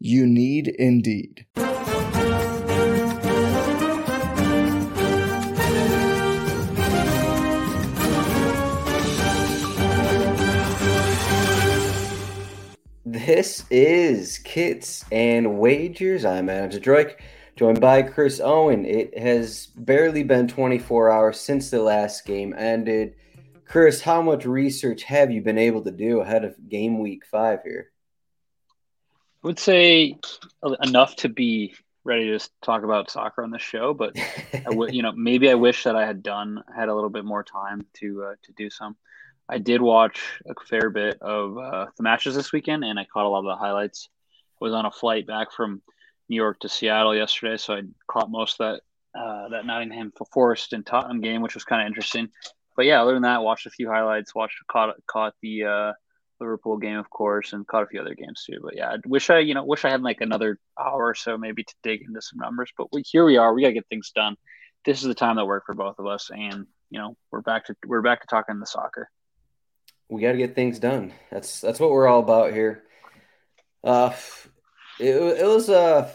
You need Indeed. This is Kits and Wagers. I'm Adam Zdroik, joined by Chris Owen. It has barely been 24 hours since the last game ended. Chris, how much research have you been able to do ahead of game week five here? I would say enough to be ready to talk about soccer on the show, but I you know, maybe I wish that I had done had a little bit more time to uh, to do some. I did watch a fair bit of uh, the matches this weekend, and I caught a lot of the highlights. I was on a flight back from New York to Seattle yesterday, so I caught most of that uh, that Nottingham Forest and Tottenham game, which was kind of interesting. But yeah, other than that, watched a few highlights, watched caught caught the uh, Liverpool game, of course, and caught a few other games too. But yeah, I wish I you know wish I had like another hour or so maybe to dig into some numbers. But we, here we are, we gotta get things done. This is the time that worked for both of us, and you know we're back to we're back to talking the soccer we got to get things done. That's that's what we're all about here. Uh, it, it was uh,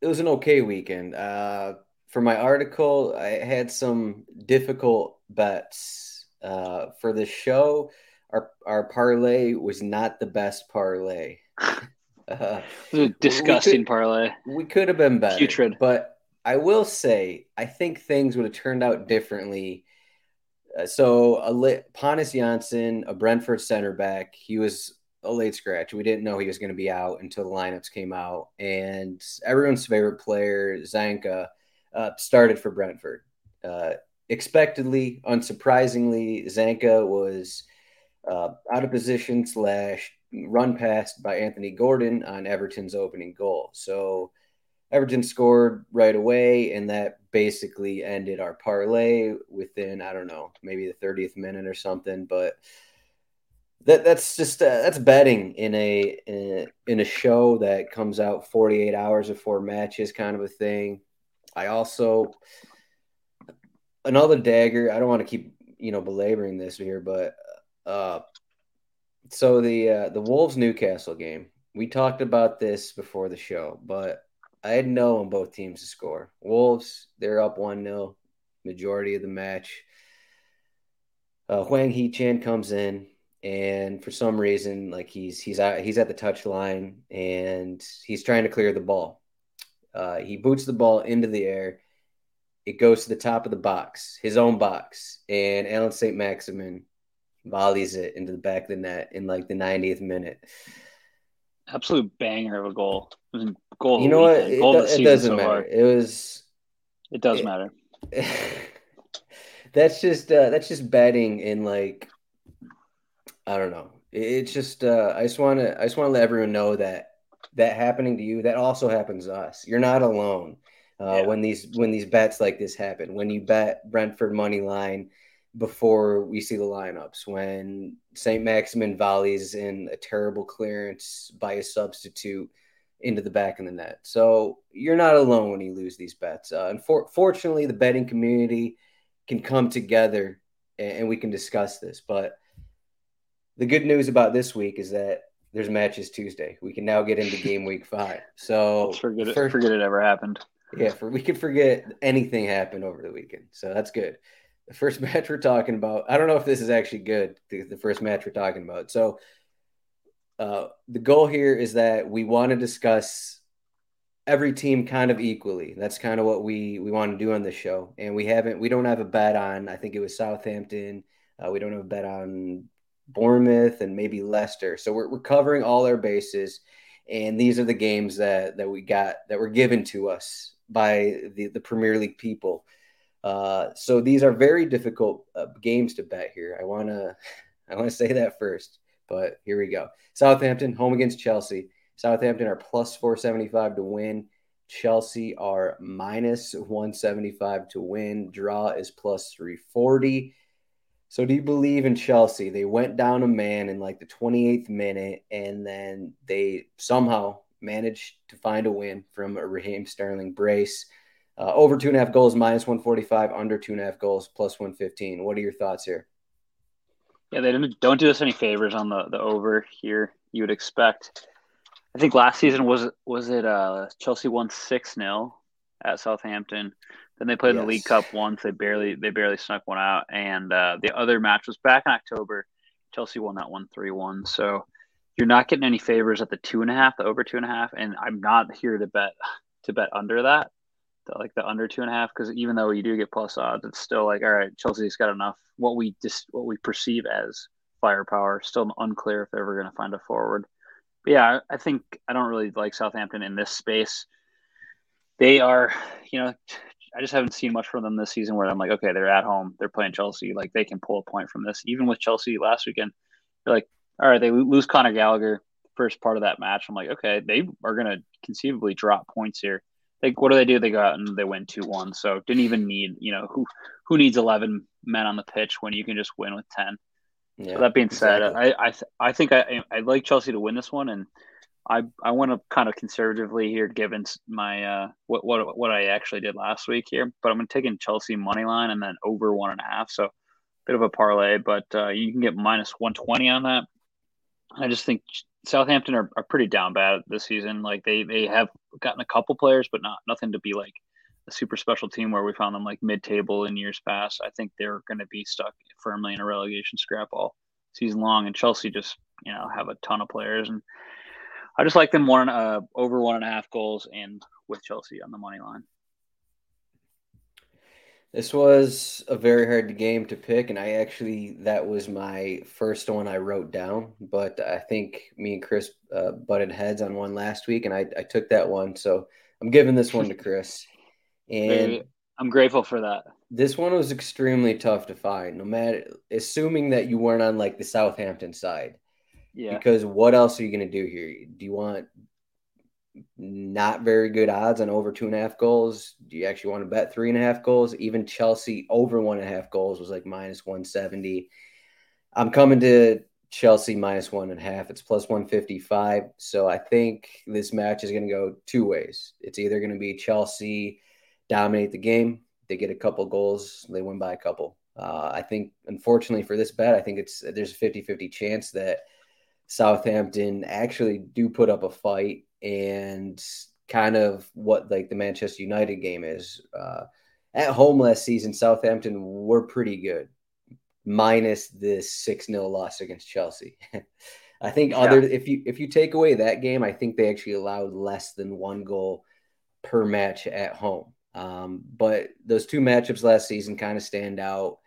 it was an okay weekend. Uh, for my article, I had some difficult bets. Uh, for the show, our our parlay was not the best parlay. Uh, disgusting we could, parlay. We could have been better. Putrid. But I will say, I think things would have turned out differently uh, so a lit, Pontus Jansson, a Brentford center back, he was a late scratch. We didn't know he was going to be out until the lineups came out, and everyone's favorite player, Zanka, uh, started for Brentford. Uh, expectedly, unsurprisingly, Zanka was uh, out of position slash run past by Anthony Gordon on Everton's opening goal. So Everton scored right away, and that basically ended our parlay within I don't know maybe the 30th minute or something. But that that's just uh, that's betting in a, in a in a show that comes out 48 hours before matches, kind of a thing. I also another dagger. I don't want to keep you know belaboring this here, but uh, so the uh, the Wolves Newcastle game. We talked about this before the show, but I had no on both teams to score. Wolves, they're up 1 0, majority of the match. Uh, Hwang Hee-chan comes in, and for some reason, like he's he's at, he's at the touch line and he's trying to clear the ball. Uh, he boots the ball into the air. It goes to the top of the box, his own box, and Allan St. Maximin volleys it into the back of the net in like the 90th minute absolute banger of a goal. It was a goal. You know what? It, do, it, doesn't so matter. Far. It was. It does it, matter. that's just uh, that's just betting in like I don't know. It's just uh, I just want to I just want to let everyone know that that happening to you that also happens to us. You're not alone. Uh, yeah. When these when these bets like this happen, when you bet Brentford money line before we see the lineups when St. Maximin volleys in a terrible clearance by a substitute into the back of the net. So you're not alone when you lose these bets. Uh, and for, fortunately, the betting community can come together and, and, we can discuss this. But the good news about this week is that there's matches Tuesday. We can now get into game week five. So Let's forget it. For, forget it ever happened. Yeah, for, we can forget anything happened over the weekend. So that's good the first match we're talking about. I don't know if this is actually good. The, first match we're talking about. So, uh, the goal here is that we want to discuss every team kind of equally. That's kind of what we we want to do on this show. And we haven't we don't have a bet on I think it was Southampton. Uh, we don't have a bet on Bournemouth and maybe Leicester. So we're we're covering all our bases. And these are the games that that we got that were given to us by the, the Premier League people. Uh, so these are very difficult uh, games to bet here. I want to I want to say that first, but here we go. Southampton home against Chelsea. Southampton are plus 475 to win. Chelsea are minus 175 to win. Draw is plus 340. So, do you believe in Chelsea? They went down a man in like the 28th minute, and then they somehow managed to find a win from a Raheem Sterling brace. Uh, over two and a half goals, minus 145, under two and a half goals, plus 115. What are your thoughts here? Yeah, they don't, don't do us any favors on the, the over here. You would expect I think last season was was it uh Chelsea won six 0 at Southampton. Then they played yes. the League Cup once. They barely they barely snuck one out, and uh, the other match was back in October. Chelsea won that one three one. So you're not getting any favors at the two and a half, the over two and a half, and I'm not here to bet to bet under that, the, like the under two and a half, because even though you do get plus odds, it's still like all right, Chelsea's got enough. What we just what we perceive as firepower, still unclear if they're ever going to find a forward but yeah, I think I don't really like Southampton in this space. They are, you know, I just haven't seen much from them this season where I'm like, okay, they're at home, they're playing Chelsea, like they can pull a point from this. Even with Chelsea last weekend, they're like, all right, they lose Conor Gallagher first part of that match. I'm like, okay, they are going to conceivably drop points here. Like, what do they do? They go out and they win two one. So didn't even need, you know, who who needs eleven men on the pitch when you can just win with ten. Yeah, so that being said, exactly. I I, th- I think I I'd like Chelsea to win this one, and I I want to kind of conservatively here, given my uh what what what I actually did last week here, but I'm going to take in Chelsea money line and then over one and a half, so a bit of a parlay, but uh, you can get minus 120 on that. I just think Southampton are, are pretty down bad this season. Like they they have gotten a couple players, but not nothing to be like a super special team where we found them like mid-table in years past. I think they're going to be stuck firmly in a relegation scrap all season long. And Chelsea just you know have a ton of players, and I just like them one uh, over one and a half goals and with Chelsea on the money line. This was a very hard game to pick, and I actually that was my first one I wrote down. But I think me and Chris uh, butted heads on one last week, and I, I took that one. So I'm giving this one to Chris. And I'm grateful for that. This one was extremely tough to find, no matter assuming that you weren't on like the Southampton side. Yeah. Because what else are you going to do here? Do you want not very good odds on over two and a half goals? Do you actually want to bet three and a half goals? Even Chelsea over one and a half goals was like minus 170. I'm coming to Chelsea minus one and a half. It's plus 155. So I think this match is going to go two ways. It's either going to be Chelsea dominate the game. They get a couple goals, they win by a couple. Uh, I think, unfortunately for this bet, I think it's there's a 50 50 chance that Southampton actually do put up a fight and kind of what like the Manchester United game is. Uh, at home last season, Southampton were pretty good, minus this 6 0 loss against Chelsea. I think yeah. other if you if you take away that game, I think they actually allowed less than one goal per match at home. Um, but those two matchups last season kind of stand out.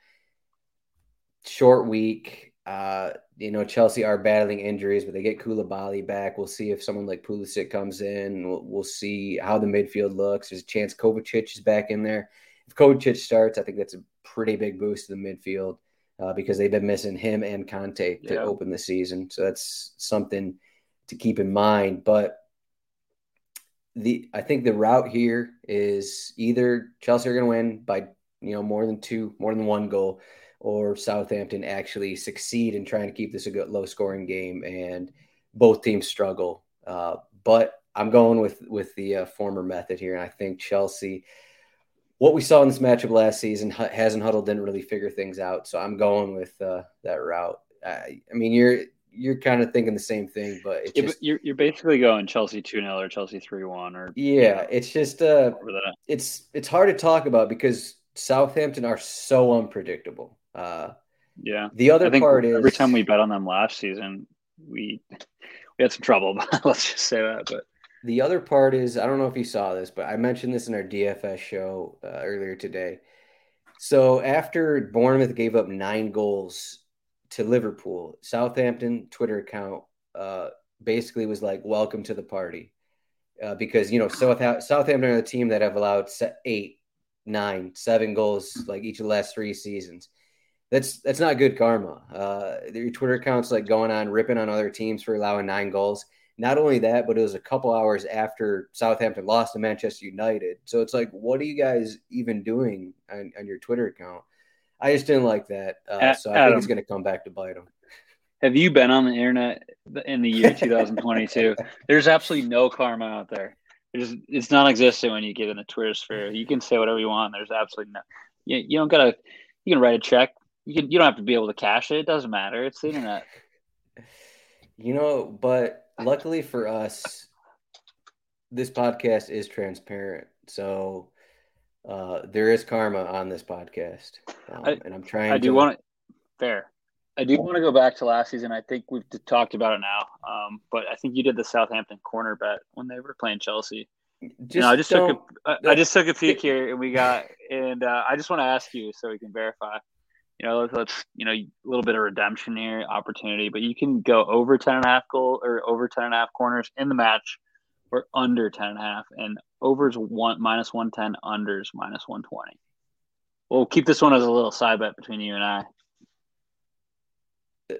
Short week. Uh, you know, Chelsea are battling injuries, but they get Koulibaly back. We'll see if someone like Pulisic comes in. We'll, we'll see how the midfield looks. There's a chance Kovacic is back in there. If Kovacic starts, I think that's a pretty big boost to the midfield uh, because they've been missing him and Kanté to yeah. open the season. So that's something to keep in mind. But the I think the route here is either Chelsea are going to win by you know more than two, more than one goal, or Southampton actually succeed in trying to keep this a good low scoring game, and both teams struggle. Uh, but I'm going with with the uh, former method here, and I think Chelsea. What we saw in this matchup last season, Hasenhüttl didn't really figure things out, so I'm going with uh, that route. I, I mean, you're you're kind of thinking the same thing, but it's yeah, just, but you're you're basically going Chelsea two 0 or Chelsea three one or yeah. You know, it's just uh, it's it's hard to talk about because Southampton are so unpredictable. Uh, yeah. The other part is every time we bet on them last season, we we had some trouble. let's just say that. But the other part is I don't know if you saw this, but I mentioned this in our DFS show uh, earlier today. So after Bournemouth gave up nine goals to Liverpool, Southampton Twitter account uh, basically was like, "Welcome to the party," uh, because you know South Southampton are the team that have allowed eight, nine, seven goals like each of the last three seasons. That's that's not good karma. Uh, your Twitter account's like going on ripping on other teams for allowing nine goals. Not only that, but it was a couple hours after Southampton lost to Manchester United. So it's like, what are you guys even doing on, on your Twitter account? I just didn't like that. Uh, so I Adam, think it's going to come back to bite them. Have you been on the internet in the year 2022? There's absolutely no karma out there. There's, it's non-existent when you get in the Twitter sphere. You can say whatever you want. There's absolutely no. You, you don't gotta. You can write a check. You can. You don't have to be able to cash it. It doesn't matter. It's the internet. You know, but luckily for us, this podcast is transparent. So uh, there is karma on this podcast, um, I, and I'm trying. I do want to fair. I do want to go back to last season. I think we've talked about it now, um, but I think you did the Southampton corner bet when they were playing Chelsea. Just you know, I just took a, I just took a peek here, and we got, and uh, I just want to ask you so we can verify. You know, let's, you know a little bit of redemption here, opportunity, but you can go over ten and a half goal or over ten and a half corners in the match, or under ten and a half, and overs one minus one ten, unders minus one twenty. We'll keep this one as a little side bet between you and I.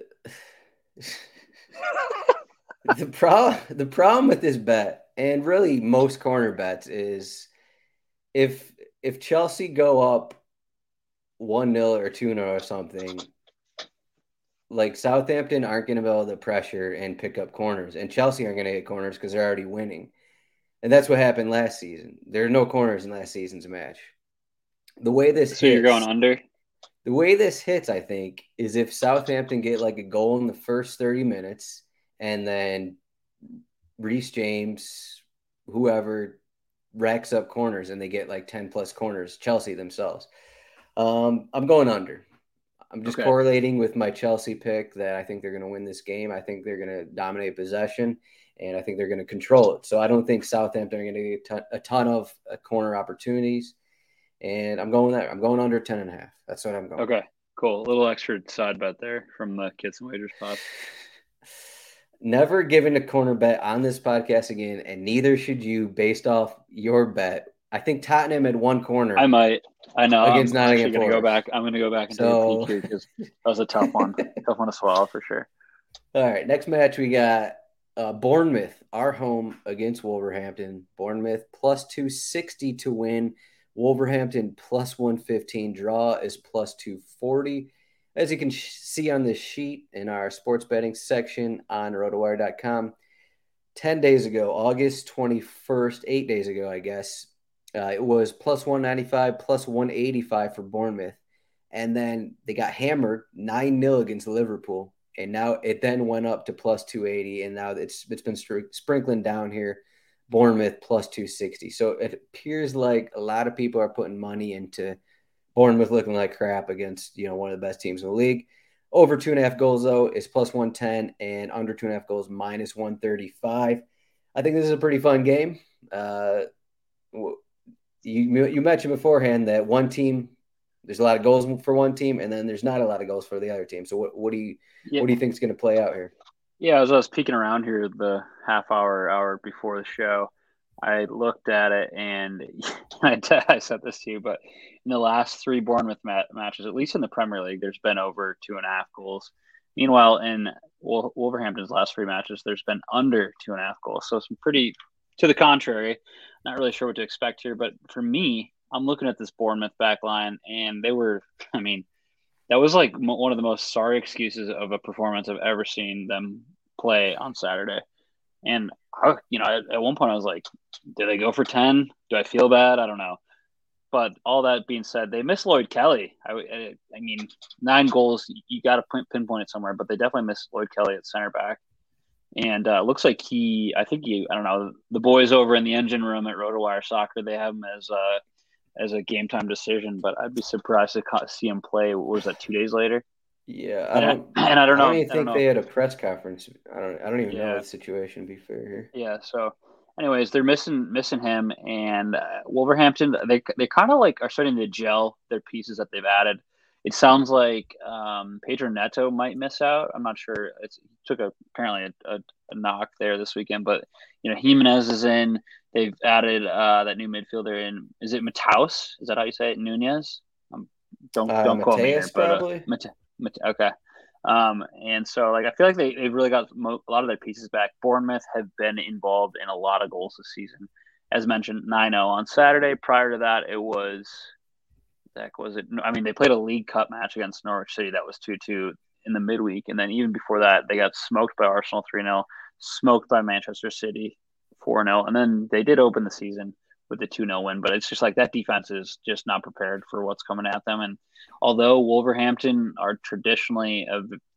the problem the problem with this bet and really most corner bets is if if Chelsea go up 1 0 or 2 0 or something, like Southampton aren't going to be able to pressure and pick up corners, and Chelsea aren't going to get corners because they're already winning. And that's what happened last season. There are no corners in last season's match. The way this so hits, you're going under the way this hits, I think, is if Southampton get like a goal in the first 30 minutes and then Reece James, whoever racks up corners and they get like 10 plus corners, Chelsea themselves. Um, I'm going under. I'm just okay. correlating with my Chelsea pick that I think they're going to win this game. I think they're going to dominate possession and I think they're going to control it. So I don't think Southampton are going to get a ton of uh, corner opportunities and I'm going there. I'm going under 10 and a half. That's what I'm going. Okay, cool. A little extra side bet there from the Kits and Wagers pod. Never giving a corner bet on this podcast again, and neither should you based off your bet. I think Tottenham had one corner. I might. I know. Against I'm Nottingham going to go back. I'm going to go back and so... take a peek because that was a tough one. tough one to swallow for sure. All right. Next match, we got uh, Bournemouth, our home against Wolverhampton. Bournemouth plus 260 to win. Wolverhampton plus 115. Draw is plus 240. As you can see on this sheet in our sports betting section on rotowire.com, 10 days ago, August 21st, eight days ago, I guess, uh, it was plus 195, plus 185 for Bournemouth. And then they got hammered 9 0 against Liverpool. And now it then went up to plus 280. And now it's, it's been sprinkling down here Bournemouth plus 260. So it appears like a lot of people are putting money into Bournemouth looking like crap against, you know, one of the best teams in the league. Over two and a half goals, though, is plus 110, and under two and a half goals, minus 135. I think this is a pretty fun game. Uh, you, you mentioned beforehand that one team, there's a lot of goals for one team, and then there's not a lot of goals for the other team. So what, what do you yeah. what do you think is going to play out here? Yeah, as I was peeking around here the half hour, hour before the show, I looked at it and I, I said this to you, but in the last three Bournemouth mat- matches, at least in the Premier League, there's been over two and a half goals. Meanwhile, in Wolverhampton's last three matches, there's been under two and a half goals. So some pretty, to the contrary, not really sure what to expect here. But for me, I'm looking at this Bournemouth back line, and they were, I mean, that was like one of the most sorry excuses of a performance I've ever seen them play on Saturday. And I, you know, at, at one point I was like, "Did they go for ten? Do I feel bad? I don't know." But all that being said, they missed Lloyd Kelly. I, I, I mean, nine goals, you got to pinpoint it somewhere, but they definitely missed Lloyd Kelly at center back. And uh, looks like he, I think he, I don't know, the boys over in the engine room at RotoWire Soccer, they have him as uh, as a game time decision, but I'd be surprised to see him play. What was that two days later? Yeah, I don't, and, and I don't know. I don't even think they had a press conference. I don't. I don't even yeah. know the situation. To be fair here. Yeah. So, anyways, they're missing missing him, and uh, Wolverhampton they they kind of like are starting to gel their pieces that they've added. It sounds like um, Pedro Neto might miss out. I'm not sure. It's, he took a apparently a, a, a, knock there this weekend, but you know Jimenez is in. They've added uh, that new midfielder in. Is it Mataus? Is that how you say it? Nunes. Um, don't uh, don't quote me here, but uh, Mate, Mate, okay. Um, and so, like, I feel like they, they've really got mo- a lot of their pieces back. Bournemouth have been involved in a lot of goals this season. As mentioned, 9 0 on Saturday. Prior to that, it was, heck, was it? I mean, they played a League Cup match against Norwich City that was 2 2 in the midweek. And then even before that, they got smoked by Arsenal 3 0, smoked by Manchester City 4 0. And then they did open the season with the 2 0 win. But it's just like that defense is just not prepared for what's coming at them. And although Wolverhampton are traditionally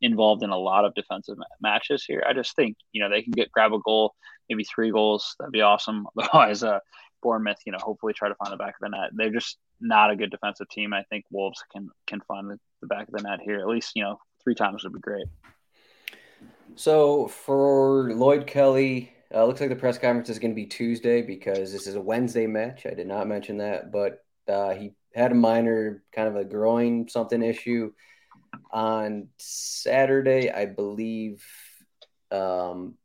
involved in a lot of defensive matches here, I just think, you know, they can get grab a goal, maybe three goals. That'd be awesome. Otherwise, uh, Bournemouth, you know, hopefully try to find the back of the net. They're just not a good defensive team. I think Wolves can can find the, the back of the net here. At least, you know, three times would be great. So for Lloyd Kelly, uh, looks like the press conference is going to be Tuesday because this is a Wednesday match. I did not mention that, but uh, he had a minor kind of a groin something issue on Saturday, I believe. Um,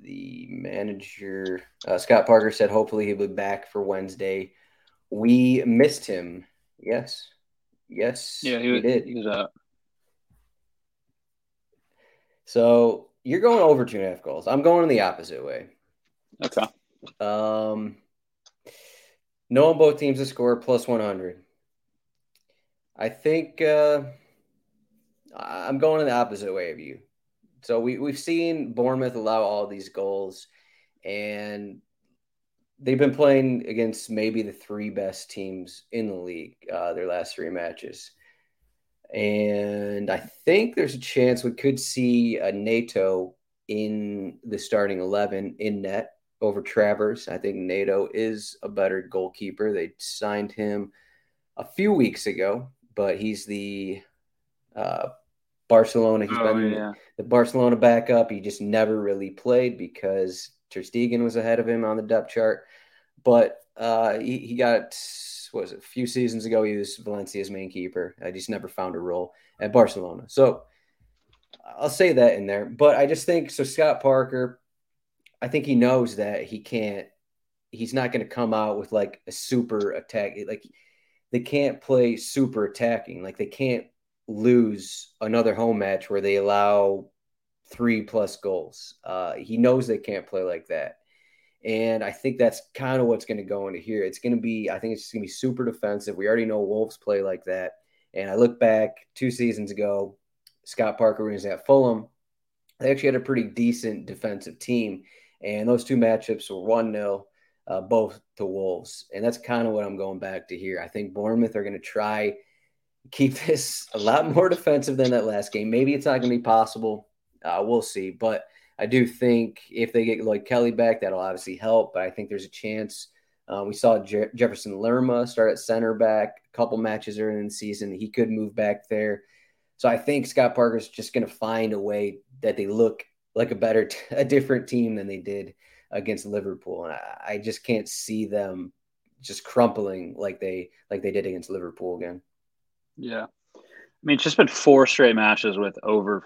the manager uh, Scott Parker said hopefully he'll be back for Wednesday. We missed him. Yes, yes, yeah, he, did. He was out. So you're going over two and a half goals. I'm going in the opposite way. Okay. Um, no on both teams to score plus 100. I think uh, I'm going in the opposite way of you. So we, we've seen Bournemouth allow all these goals, and they've been playing against maybe the three best teams in the league, uh, their last three matches. And I think there's a chance we could see a Neto in the starting 11 in net over Travers. I think Neto is a better goalkeeper. They signed him a few weeks ago, but he's the uh, Barcelona. He's oh, been yeah. the Barcelona backup. He just never really played because Ter Stegen was ahead of him on the depth chart. But uh, he, he got was it, a few seasons ago, he was Valencia's main keeper. I just never found a role at Barcelona. So I'll say that in there. But I just think so. Scott Parker, I think he knows that he can't. He's not going to come out with like a super attack. Like they can't play super attacking. Like they can't lose another home match where they allow three plus goals. Uh, he knows they can't play like that. And I think that's kind of what's going to go into here. It's going to be, I think it's going to be super defensive. We already know Wolves play like that. And I look back two seasons ago, Scott Parker was at Fulham. They actually had a pretty decent defensive team. And those two matchups were 1 0, uh, both to Wolves. And that's kind of what I'm going back to here. I think Bournemouth are going to try keep this a lot more defensive than that last game. Maybe it's not going to be possible. Uh, we'll see. But I do think if they get Lloyd Kelly back, that'll obviously help. But I think there's a chance. Uh, we saw Je- Jefferson Lerma start at center back a couple matches early in the season. He could move back there. So I think Scott Parker's just going to find a way that they look like a better, t- a different team than they did against Liverpool, and I, I just can't see them just crumpling like they like they did against Liverpool again. Yeah, I mean it's just been four straight matches with over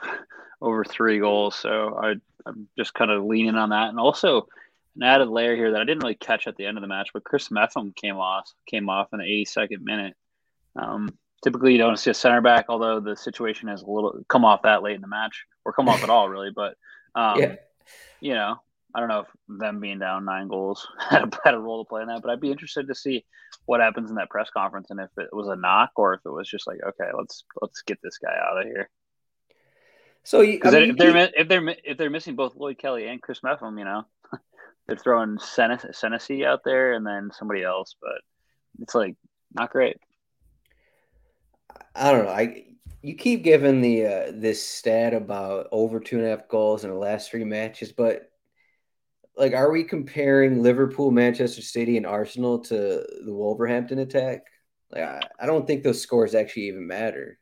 over three goals, so I I'm just kind of leaning on that. And also an added layer here that I didn't really catch at the end of the match, but Chris Mepham came off came off in the 82nd minute. Um, typically, you don't see a center back, although the situation has a little come off that late in the match or come off at all, really. But um, yeah. you know, I don't know if them being down nine goals had a, had a role to play in that, but I'd be interested to see what happens in that press conference and if it was a knock or if it was just like, okay, let's let's get this guy out of here. So you, I mean, if they're if they're if they're missing both Lloyd Kelly and Chris Mepham, you know, they're throwing Senesi out there and then somebody else, but it's like not great. I don't know. I you keep giving the uh, this stat about over two and a half goals in the last three matches, but like, are we comparing Liverpool, Manchester City, and Arsenal to the Wolverhampton attack? Like, I, I don't think those scores actually even matter.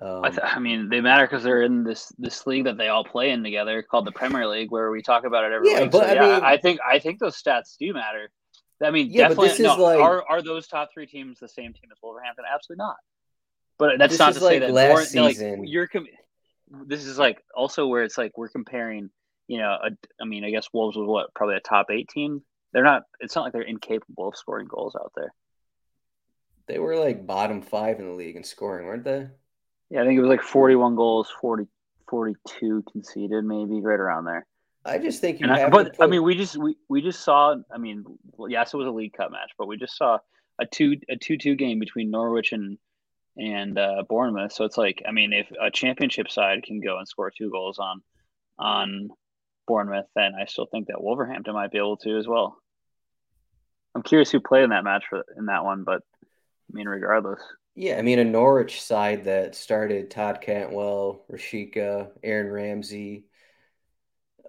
Um, I, th- I mean, they matter because they're in this this league that they all play in together, called the Premier League, where we talk about it every Yeah, week. but so, I yeah, mean- I think I think those stats do matter. I mean, Yeah, but definitely. this is no, like- are are those top three teams the same team as Wolverhampton? Absolutely not. But that's not to say that last like, season. you're. Com- this is like also where it's like we're comparing. You know, a, I mean, I guess Wolves was what probably a top eight team. They're not. It's not like they're incapable of scoring goals out there. they were like bottom five in the league in scoring, weren't they? Yeah, I think it was like 41 goals, 40, 42 conceded, maybe right around there. I just think you And I, but to put, I mean, we just we, we just saw. I mean, well, yes, it was a League Cup match, but we just saw a two a two two game between Norwich and and uh, Bournemouth. So it's like, I mean, if a championship side can go and score two goals on on Bournemouth, then I still think that Wolverhampton might be able to as well. I'm curious who played in that match for in that one, but I mean, regardless, yeah, I mean a Norwich side that started Todd Cantwell, Rashica, Aaron Ramsey.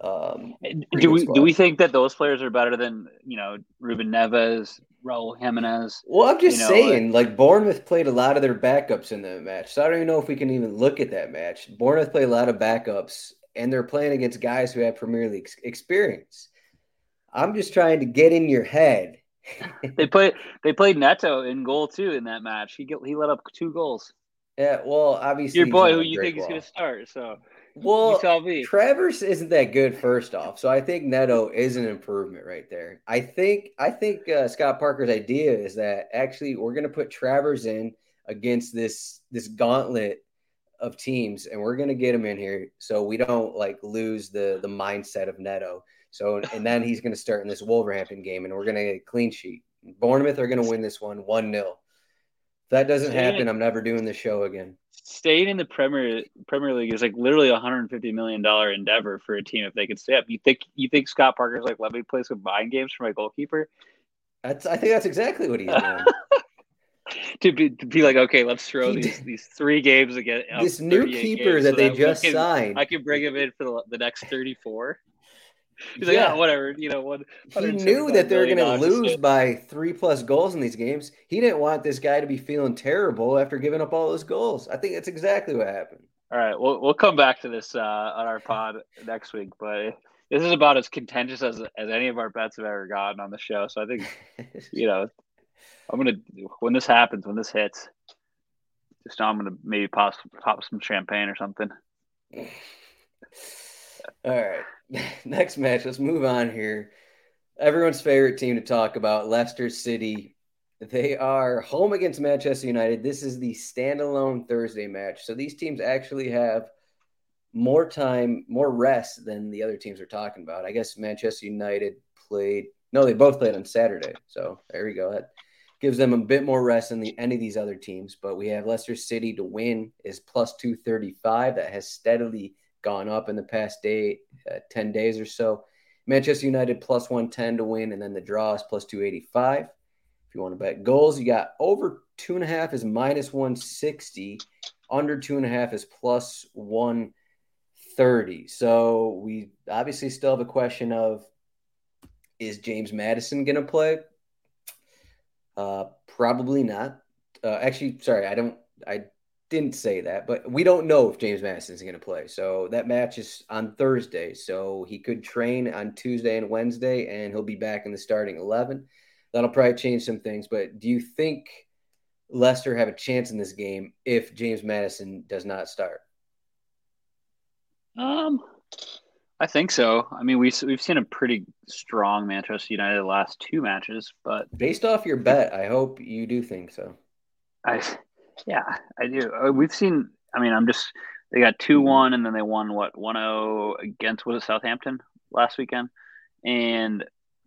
Um, do we do we think that those players are better than you know Ruben Neves, Raul Jimenez? Well, I'm just you know, saying, like Bournemouth played a lot of their backups in that match, so I don't even know if we can even look at that match. Bournemouth played a lot of backups, and they're playing against guys who have Premier League experience. I'm just trying to get in your head. They played they played Neto in goal too in that match. He get, he let up two goals. Yeah, well, obviously, Your boy, who you think is going to start? So Well, you tell me. Travers isn't that good. First off, so I think Neto is an improvement right there. I think I think uh, Scott Parker's idea is that actually we're going to put Travers in against this this gauntlet of teams, and we're going to get him in here so we don't like lose the the mindset of Neto. So and then he's going to start in this Wolverhampton game, and we're going to get a clean sheet. Bournemouth are going to win this one one 0 If that doesn't Yeah. happen, I'm never doing the show again. Staying in the Premier Premier League is like literally a hundred and fifty million dollar endeavor for a team if they could stay up. You think you think Scott Parker's like let me play some mind games for my goalkeeper That's I think that's exactly what he's doing. to be to be like okay let's throw these these three games again. this uh, new keeper that so they just can- signed. I can bring him in for the, the next thirty four. He's like, Yeah. oh, whatever, you know, what he knew that they were going to lose by three plus goals in these games. He didn't want this guy to be feeling terrible after giving up all those goals. I think that's exactly what happened. All right, we'll we'll come back to this uh, on our pod next week, but this is about as contentious as as any of our bets have ever gotten on the show. So I think you know, I'm gonna when this happens, when this hits, just I'm gonna maybe pop pop some champagne or something. All right. Next match. Let's move on here. Everyone's favorite team to talk about, Leicester City. They are home against Manchester United. This is the standalone Thursday match. So these teams actually have more time, more rest than the other teams are talking about. I guess Manchester United played, no, they both played on Saturday. So there we go. That gives them a bit more rest than the, any of these other teams. But we have Leicester City to win is plus 235. That has steadily gone up in the past day, uh, 10 days or so. Manchester United plus 110 to win, and then the draw is plus 285. If you want to bet goals, you got over two and a half is minus 160, under two and a half is plus 130. So we obviously still have a question of is James Maddison going to play? Uh, probably not. Uh, actually, sorry, I don't. I didn't say that, but we don't know if James Maddison's going to play. So that match is on Thursday. So he could train on Tuesday and Wednesday, and he'll be back in the starting 11. That'll probably change some things. But do you think Leicester have a chance in this game if James Maddison does not start? Um, I think so. I mean, we we've seen a pretty strong Manchester United the last two matches, but Based off your bet, I hope you do think so. I, yeah, I do. Uh, We've seen. I mean, I'm just. They got two one, and then they won what one zero against was it Southampton last weekend, and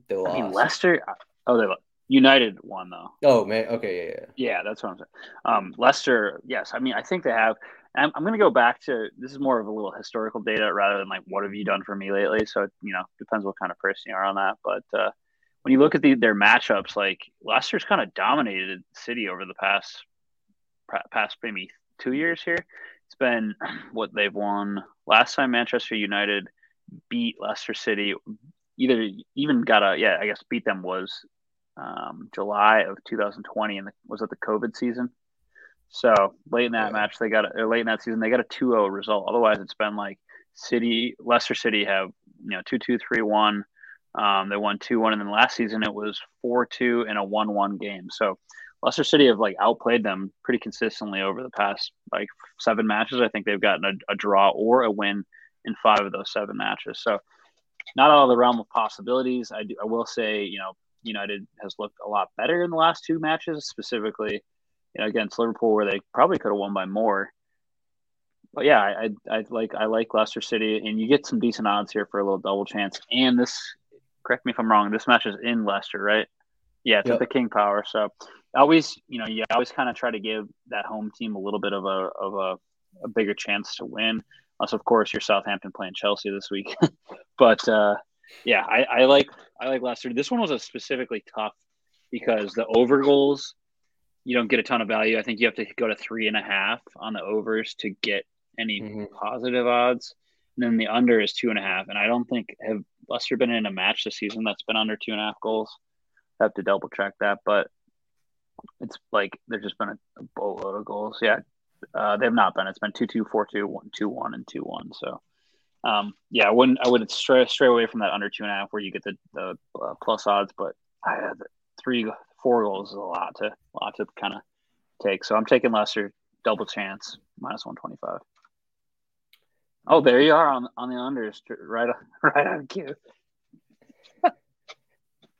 They I lost. mean Leicester. Oh, they United won though. Oh man, okay, yeah, yeah. Yeah, that's what I'm saying. Um, Leicester, yes. I mean, I think they have. I'm, I'm going to go back to this is more of a little historical data rather than like what have you done for me lately. So you know, depends what kind of person you are on that. But uh, when you look at the, their matchups, like Leicester's kind of dominated City over the past past maybe two years here. It's been what they've won. Last time Manchester United beat Leicester City, either even got a yeah, I guess beat them was um, July of 2020, and was it the COVID season? So late in that yeah. match, they got a, late in that season, they got a 2-0 result. Otherwise, it's been like City, Leicester City have you know two two three one. Um, they won two one, and then last season it was four two and a one one game. So Leicester City have like outplayed them pretty consistently over the past like seven matches. I think they've gotten a, a draw or a win in five of those seven matches. So not out of the realm of possibilities. I do, I will say, you know, United has looked a lot better in the last two matches, specifically you know, against Liverpool, where they probably could have won by more. But yeah, I, I, I like I like Leicester City, and you get some decent odds here for a little double chance. And this, correct me if I'm wrong, this match is in Leicester, right? Yeah, it's yep. at the King Power. So always, you know, you always kind of try to give that home team a little bit of a of a, a bigger chance to win. Unless, of course, you're Southampton playing Chelsea this week. but uh, yeah, I, I like I like Leicester. This one was a specifically tough because the over goals you don't get a ton of value. I think you have to go to three and a half on the overs to get any mm-hmm. positive odds. And then the under is two and a half. And I don't think have Leicester been in a match this season that's been under two and a half goals. I have to double check that, but it's like there's just been a, a boatload of goals. Yeah, uh, they have not been. It's been two two four two one two one and two one. So um, yeah, I wouldn't I wouldn't stray stray away from that under two and a half where you get the the uh, plus odds, but I had three four goals is a lot to a lot to kind of take. So I'm taking Leicester double chance minus one twenty five. Oh, there you are on on the unders, right right on cue.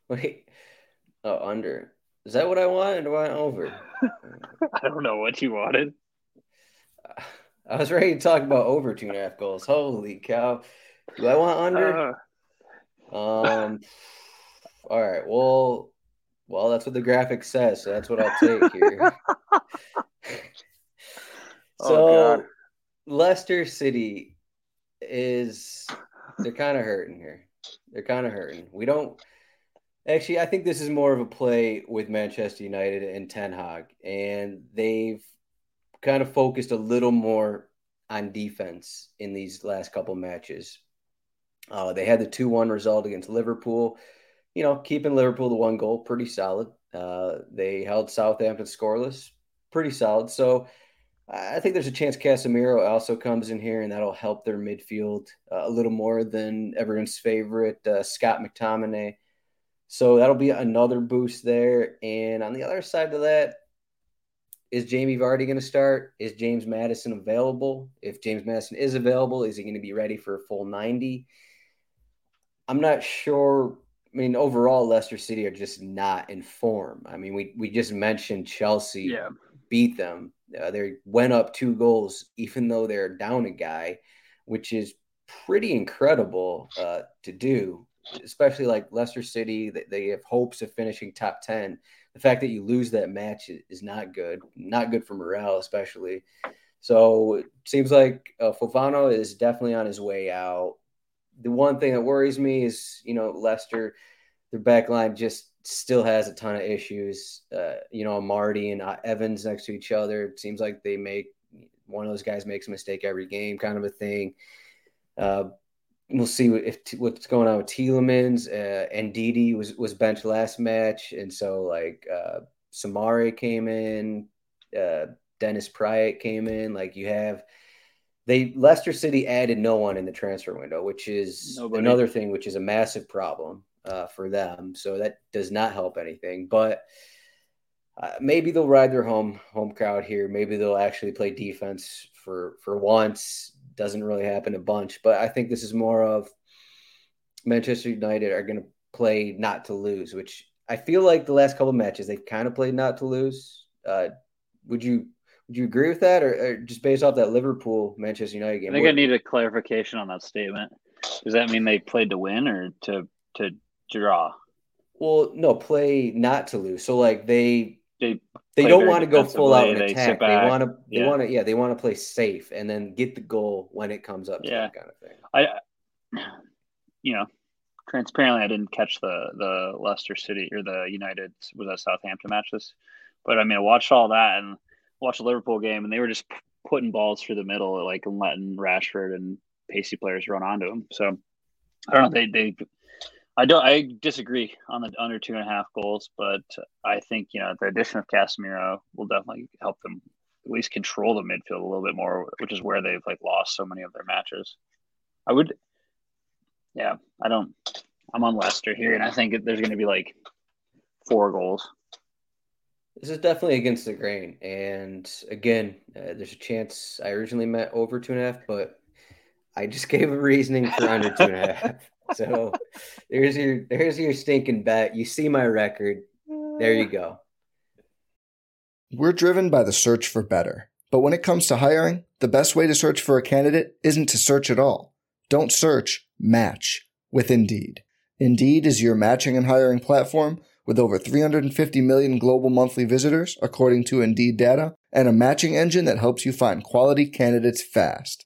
Wait, oh under. Is that what I wanted? Or I want over? I don't know what you wanted. I was ready to talk about over two and a half goals. Holy cow! Do I want under? Uh, um. All right. Well, well, that's what the graphic says, so that's what I'll take here. Oh, so, oh, Leicester City is they're kind of hurting here. They're kind of hurting. We don't actually. I think this is more of a play with Manchester United and Ten Hag, and they've kind of focused a little more on defense in these last couple matches. Uh, they had the two-one result against Liverpool. You know, keeping Liverpool to one goal, pretty solid. Uh, they held Southampton scoreless, pretty solid. So I think there's a chance Casemiro also comes in here, and that'll help their midfield uh, a little more than everyone's favorite uh, Scott McTominay. So that'll be another boost there. And on the other side of that, is Jamie Vardy going to start? Is James Maddison available? If James Maddison is available, is he going to be ready for a full 90? I'm not sure. I mean, overall, Leicester City are just not in form. I mean, we, we just mentioned Chelsea yeah. beat them. Uh, they went up two goals, even though they're down a guy, which is pretty incredible uh, to do, especially like Leicester City. They, they have hopes of finishing top 10 the fact that you lose that match is not good, not good for morale, especially. So it seems like uh, Fofana is definitely on his way out. The one thing that worries me is, you know, Leicester, their back line just still has a ton of issues. Uh, you know, Marty and uh, Evans next to each other. It seems like they make one of those guys makes a mistake every game, kind of a thing. Uh, we'll see if what's going on with Tielemans. Uh, and Ndidi was was benched last match, and so like uh, came in, uh, Dennis Praet came in. Like you have they Leicester City added no one in the transfer window, which is Nobody. another thing, which is a massive problem uh, for them. So that does not help anything, but. Uh, maybe they'll ride their home home crowd here. Maybe they'll actually play defense for for once doesn't really happen a bunch. But I think this is more of Manchester United are going to play not to lose, which I feel like the last couple of matches they've kind of played not to lose. Uh, would you would you agree with that, or, or, just based off that Liverpool Manchester United game? I think I need a clarification on that statement. Does that mean they played to win or to to draw? Well, no, play not to lose. So like they they they don't want to go full out and attack. They, want to they yeah. want to yeah they want to play safe and then get the goal when it comes up. yeah, kind of thing. I you know transparently I didn't catch the the Leicester City or the United was that Southampton matches, but I mean I watched all that and watched the Liverpool game and they were just putting balls through the middle like and letting Rashford and pacey players run onto them. So I don't know they they I don't. I disagree on the under two and a half goals, but I think you know the addition of Casemiro will definitely help them at least control the midfield a little bit more, which is where they've like lost so many of their matches. I would, yeah, I don't. I'm on Leicester here, and I think there's going to be like four goals. This is definitely against the grain, and again, uh, there's a chance I originally met over two and a half, but I just gave a reasoning for under two and a half. So there's your there's your stinking bet. You see my record. There you go. We're driven by the search for better. But when it comes to hiring, the best way to search for a candidate isn't to search at all. Don't search, match with Indeed. Indeed is your matching and hiring platform with over 350 million global monthly visitors, according to Indeed data, and a matching engine that helps you find quality candidates fast.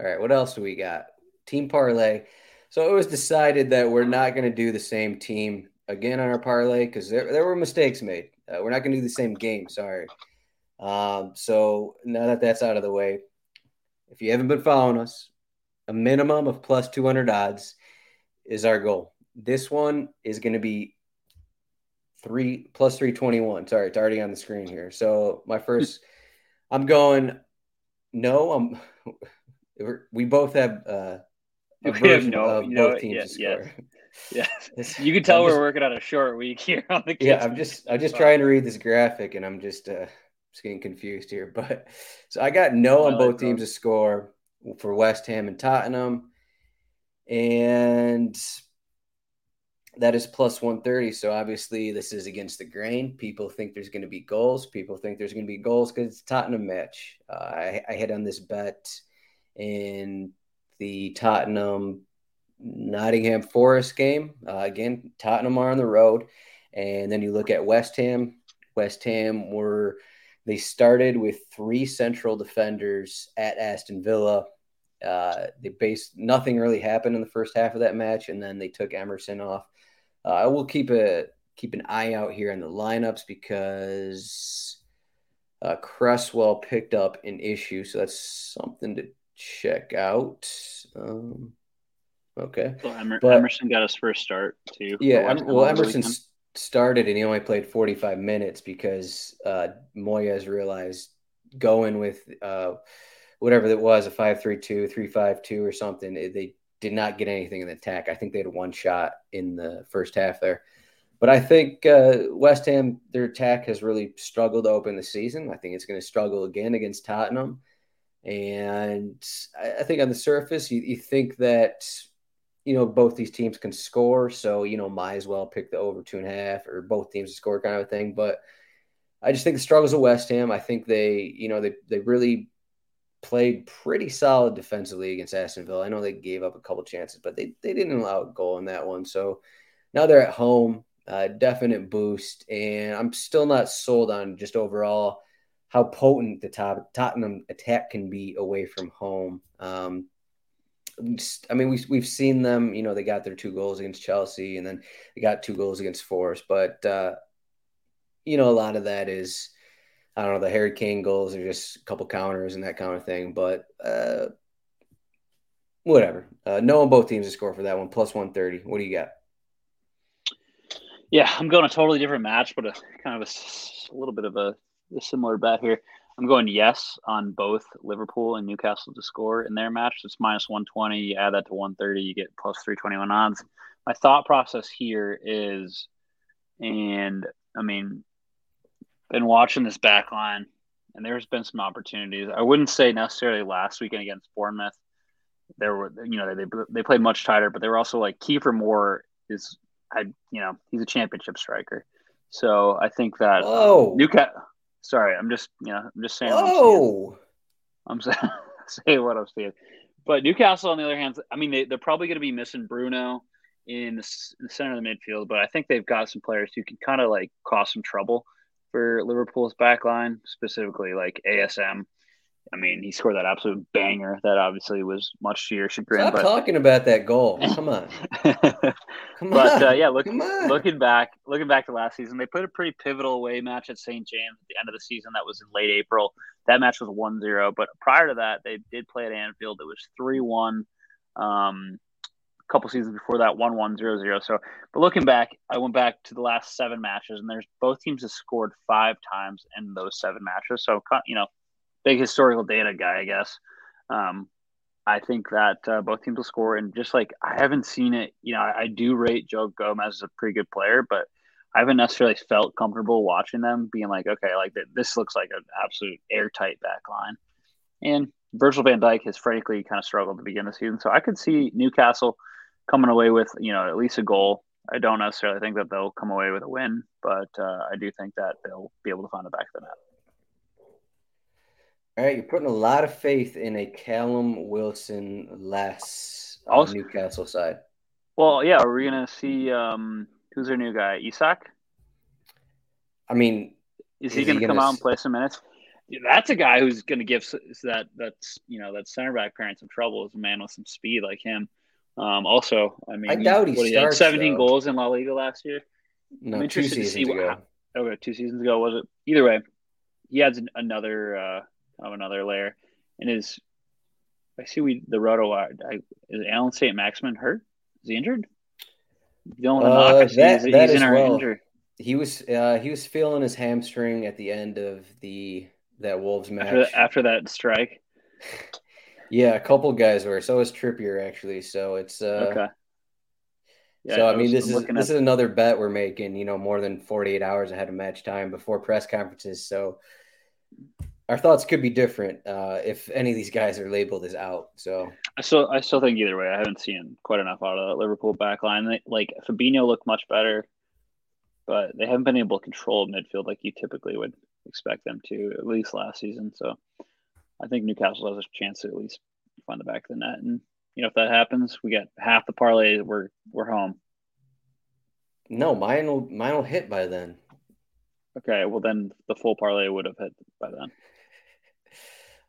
All right, what else do we got? Team parlay. So it was decided that we're not going to do the same team again on our parlay because there, there were mistakes made. Uh, we're not going to do the same game. Sorry. Um, so now that that's out of the way, if you haven't been following us, a minimum of plus 200 odds is our goal. This one is going to be three plus 321. Sorry, it's already on the screen here. So my first, I'm going, no, I'm we both have uh, a We have no- of you know, both teams yeah, to score. Yeah, you can tell I'm we're just- working on a short week here on the. Yeah. I'm just I'm just trying to read this graphic and I'm just uh just getting confused here. But so I got no on both teams to score for West Ham and Tottenham. And that is plus 130. So obviously this is against the grain. People think there's going to be goals. People think there's going to be goals because it's a Tottenham match. Uh, I, I hit on this bet in the Tottenham Nottingham Forest game. Uh, again, Tottenham are on the road. And then you look at West Ham. West Ham were they started with three central defenders at Aston Villa. Uh, they based nothing really happened in the first half of that match, and then they took Emerson off. Uh, I will keep a keep an eye out here on the lineups because uh, Cresswell picked up an issue, so that's something to check out. Um, okay, So Emer- but- Emerson got his first start too. yeah, well, Emerson s- started and he only played 45 minutes because uh, Moyes realized going with uh, whatever that was a 5-3-2, 3-5-2 or something, eh, they did not get anything in the attack. I think they had one shot in the first half there. But I think uh, West Ham, their attack has really struggled to open the season. I think it's going to struggle again against Tottenham. And I, I think on the surface, you, you think that you know, both these teams can score. So, you know, might as well pick the over two and a half or both teams to score kind of a thing. But I just think the struggles of West Ham, I think they, you know, they, they really played pretty solid defensively against Aston Villa. I know they gave up a couple chances, but they, they didn't allow a goal in that one. So now they're at home, uh, definite boost. And I'm still not sold on just overall how potent the top, Tottenham attack can be away from home. Um, I mean, we, we've seen them, you know, they got their two goals against Chelsea and then they got two goals against Forest. But, uh, you know, a lot of that is, I don't know, the Harry Kane goals are just a couple counters and that kind of thing. But, uh, whatever. Uh, no on both teams to score for that one, plus 130. What do you got? Yeah, I'm going a totally different match, but a kind of a little bit of a, a similar bet here. I'm going yes on both Liverpool and Newcastle to score in their match. It's minus 120. You add that to 130, you get plus 321 odds. My thought process here is, and I mean, been watching this back line, and there's been some opportunities. I wouldn't say necessarily last weekend against Bournemouth. There were, you know, they they played much tighter, but they were also like Kiefer Moore is, I, you know, he's a championship striker. So I think that oh, Newcastle. Sorry, I'm just, you know, I'm just saying. Oh, I'm saying, saying what I'm saying. But Newcastle, on the other hand, I mean, they, they're probably going to be missing Bruno in the, in the center of the midfield, but I think they've got some players who can kind of like cause some trouble for Liverpool's back line, specifically like ASM. I mean, he scored that absolute banger that obviously was much to your chagrin. Stop but... talking about that goal. Come on. Come but, on. Uh, yeah, look, looking back, looking back to last season, they put a pretty pivotal away match at St. James at the end of the season. That was in late April. That match was 1-0. But prior to that, they did play at Anfield. It was 3-1. Um, a couple seasons before that, one one zero zero. So, but looking back, I went back to the last seven matches, and there's both teams have scored five times in those seven matches. So, you know, big historical data guy, I guess. Um, I think that uh, both teams will score, and just like I haven't seen it, you know, I, I do rate Joe Gomez as a pretty good player, but I haven't necessarily felt comfortable watching them being like, okay, like this looks like an absolute airtight back line. And Virgil van Dijk has frankly kind of struggled to begin the season. So I could see Newcastle coming away with you know at least a goal. I don't necessarily think that they'll come away with a win, but uh, I do think that they'll be able to find the back of the net. All right, you're putting a lot of faith in a Callum Wilson less also, Newcastle side. Well, yeah, we're we gonna see um, who's our new guy, Isak? I mean, is, is he, gonna, he gonna come out and play some minutes? That's a guy who's gonna give that that's you know that center back parent some trouble. Is a man with some speed like him. Um, also, I mean, I doubt he, he starts. Seventeen though. goals in La Liga last year. No, I'm interested two to see seasons what. ago. Okay, two seasons ago was it? Either way, he adds another uh, kind of another layer. And is I see we the roto I, is Allan Saint-Maximin hurt? Is he injured? Dealing with a knock. I see that, he's, he's in our well. injury. He was uh, he was feeling his hamstring at the end of the that Wolves match after, after that strike. Yeah, a couple guys were. So was Trippier actually. So it's uh, okay. Yeah, so I, I mean, this is this is another bet we're making. You know, more than forty eight hours ahead of match time before press conferences. So our thoughts could be different uh, if any of these guys are labeled as out. So I still I still think either way. I haven't seen quite enough out of that Liverpool back line. They, like Fabinho looked much better, but they haven't been able to control midfield like you typically would expect them to, at least last season. So I think Newcastle has a chance to at least find the back of the net. And you know, if that happens, we get half the parlay. We're we're home. No, mine will mine will hit by then. Okay, well then the full parlay would have hit by then.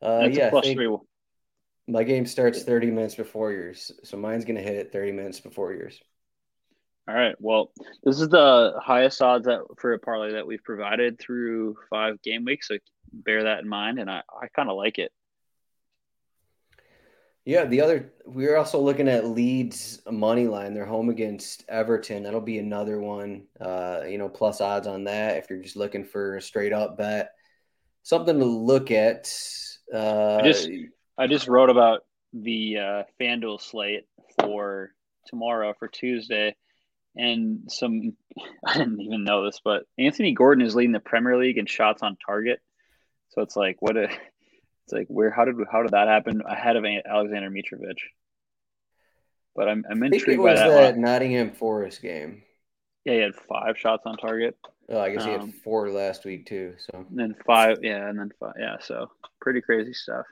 Uh, yeah, plus three. My game starts 30 minutes before yours, so mine's gonna hit at 30 minutes before yours. All right. Well, this is the highest odds that for a parlay that we've provided through five game weeks. So bear that in mind, and I, I kind of like it. Yeah, the other we're also looking at Leeds money line. They're home against Everton. That'll be another one. Uh, you know, plus odds on that if you're just looking for a straight up bet. Something to look at. Uh, I just I just wrote about the uh, FanDuel slate for tomorrow for Tuesday, and some I didn't even know this, but Anthony Gordon is leading the Premier League in shots on target. So it's like what a it's like where how did how did that happen ahead of Aleksandar Mitrovic? But I'm I'm intrigued by that. Nottingham Forest game. Yeah, he had five shots on target. Oh, I guess he had um, four last week too. So and then five, yeah, and then five, yeah. So pretty crazy stuff.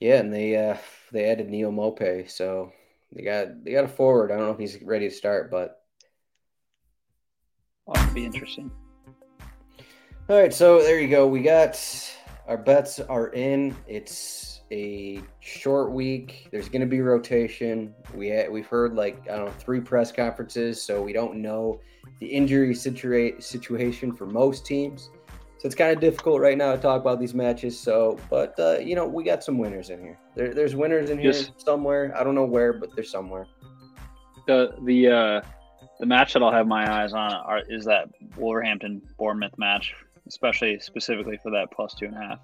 Yeah, and they uh they added Neal Maupay, so they got they got a forward. I don't know if he's ready to start, but it'll be interesting. All right, so there you go. We got our bets are in. It's a short week. There's going to be rotation. We ha- we've heard like I don't know three press conferences, so we don't know the injury situa- situation for most teams. So it's kind of difficult right now to talk about these matches. So, but uh, you know, we got some winners in here. There, there's winners in here yes. somewhere. I don't know where, but there's somewhere. The the uh, the match that I'll have my eyes on are, is that Wolverhampton Bournemouth match especially specifically for that plus two and a half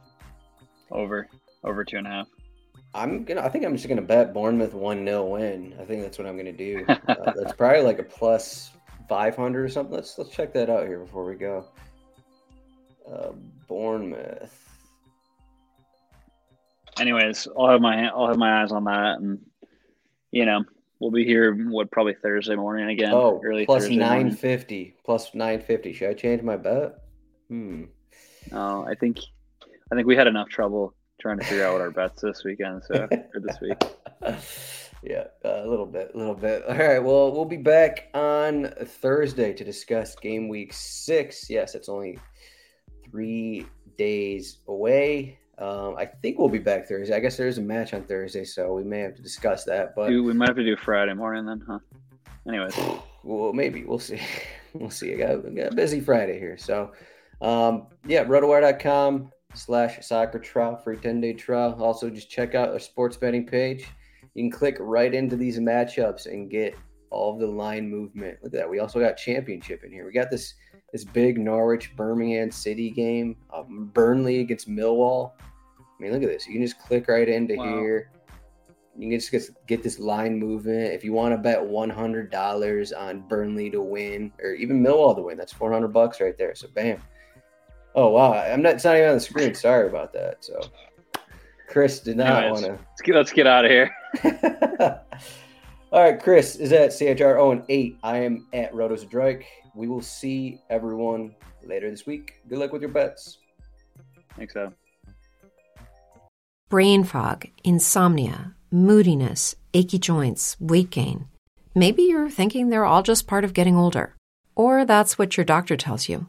over over two and a half. I'm gonna. I think I'm just gonna bet Bournemouth one 0 win. I think that's what I'm gonna do. uh, that's probably like a plus five hundred or something. Let's let's check that out here before we go. Uh, Bournemouth. Anyways, I'll have my I'll have my eyes on that, and you know we'll be here. What probably Thursday morning again? Oh, early plus nine fifty. Plus nine fifty. Should I change my bet? Hmm. No, I think I think we had enough trouble trying to figure out what our bets this weekend. So or this week. yeah, a little bit, a little bit. All right. Well, we'll be back on Thursday to discuss game week six. Yes, it's only three days away. Um, I think we'll be back Thursday. I guess there is a match on Thursday, so we may have to discuss that. But Dude, we might have to do Friday morning then, huh? Anyways, well, maybe we'll see. We'll see. I got, I got a busy Friday here, so um, yeah, rotowire.com slash soccer trial free 10 day trial. Also, just check out our sports betting page. You can click right into these matchups and get all the line movement. Look at that. We also got championship in here. We got this this big Norwich Birmingham City game, um, Burnley against Millwall. I mean, look at this. You can just click right into Wow. here. You can just get, get this line movement. If you want to bet one hundred dollars on Burnley to win, or even Millwall to win, that's four hundred bucks right there. So bam. Oh wow, I'm not. It's not even on the screen. Sorry about that. So Chris did not Anyways. want let's get let's get out of here. All right, Chris is at CHR 0 8. I am at Rotos Drake. We will see everyone later this week. Good luck with your bets. Thanks, Adam. brain fog, insomnia, moodiness, achy joints, weight gain. Maybe you're thinking they're all just part of getting older, or that's what your doctor tells you.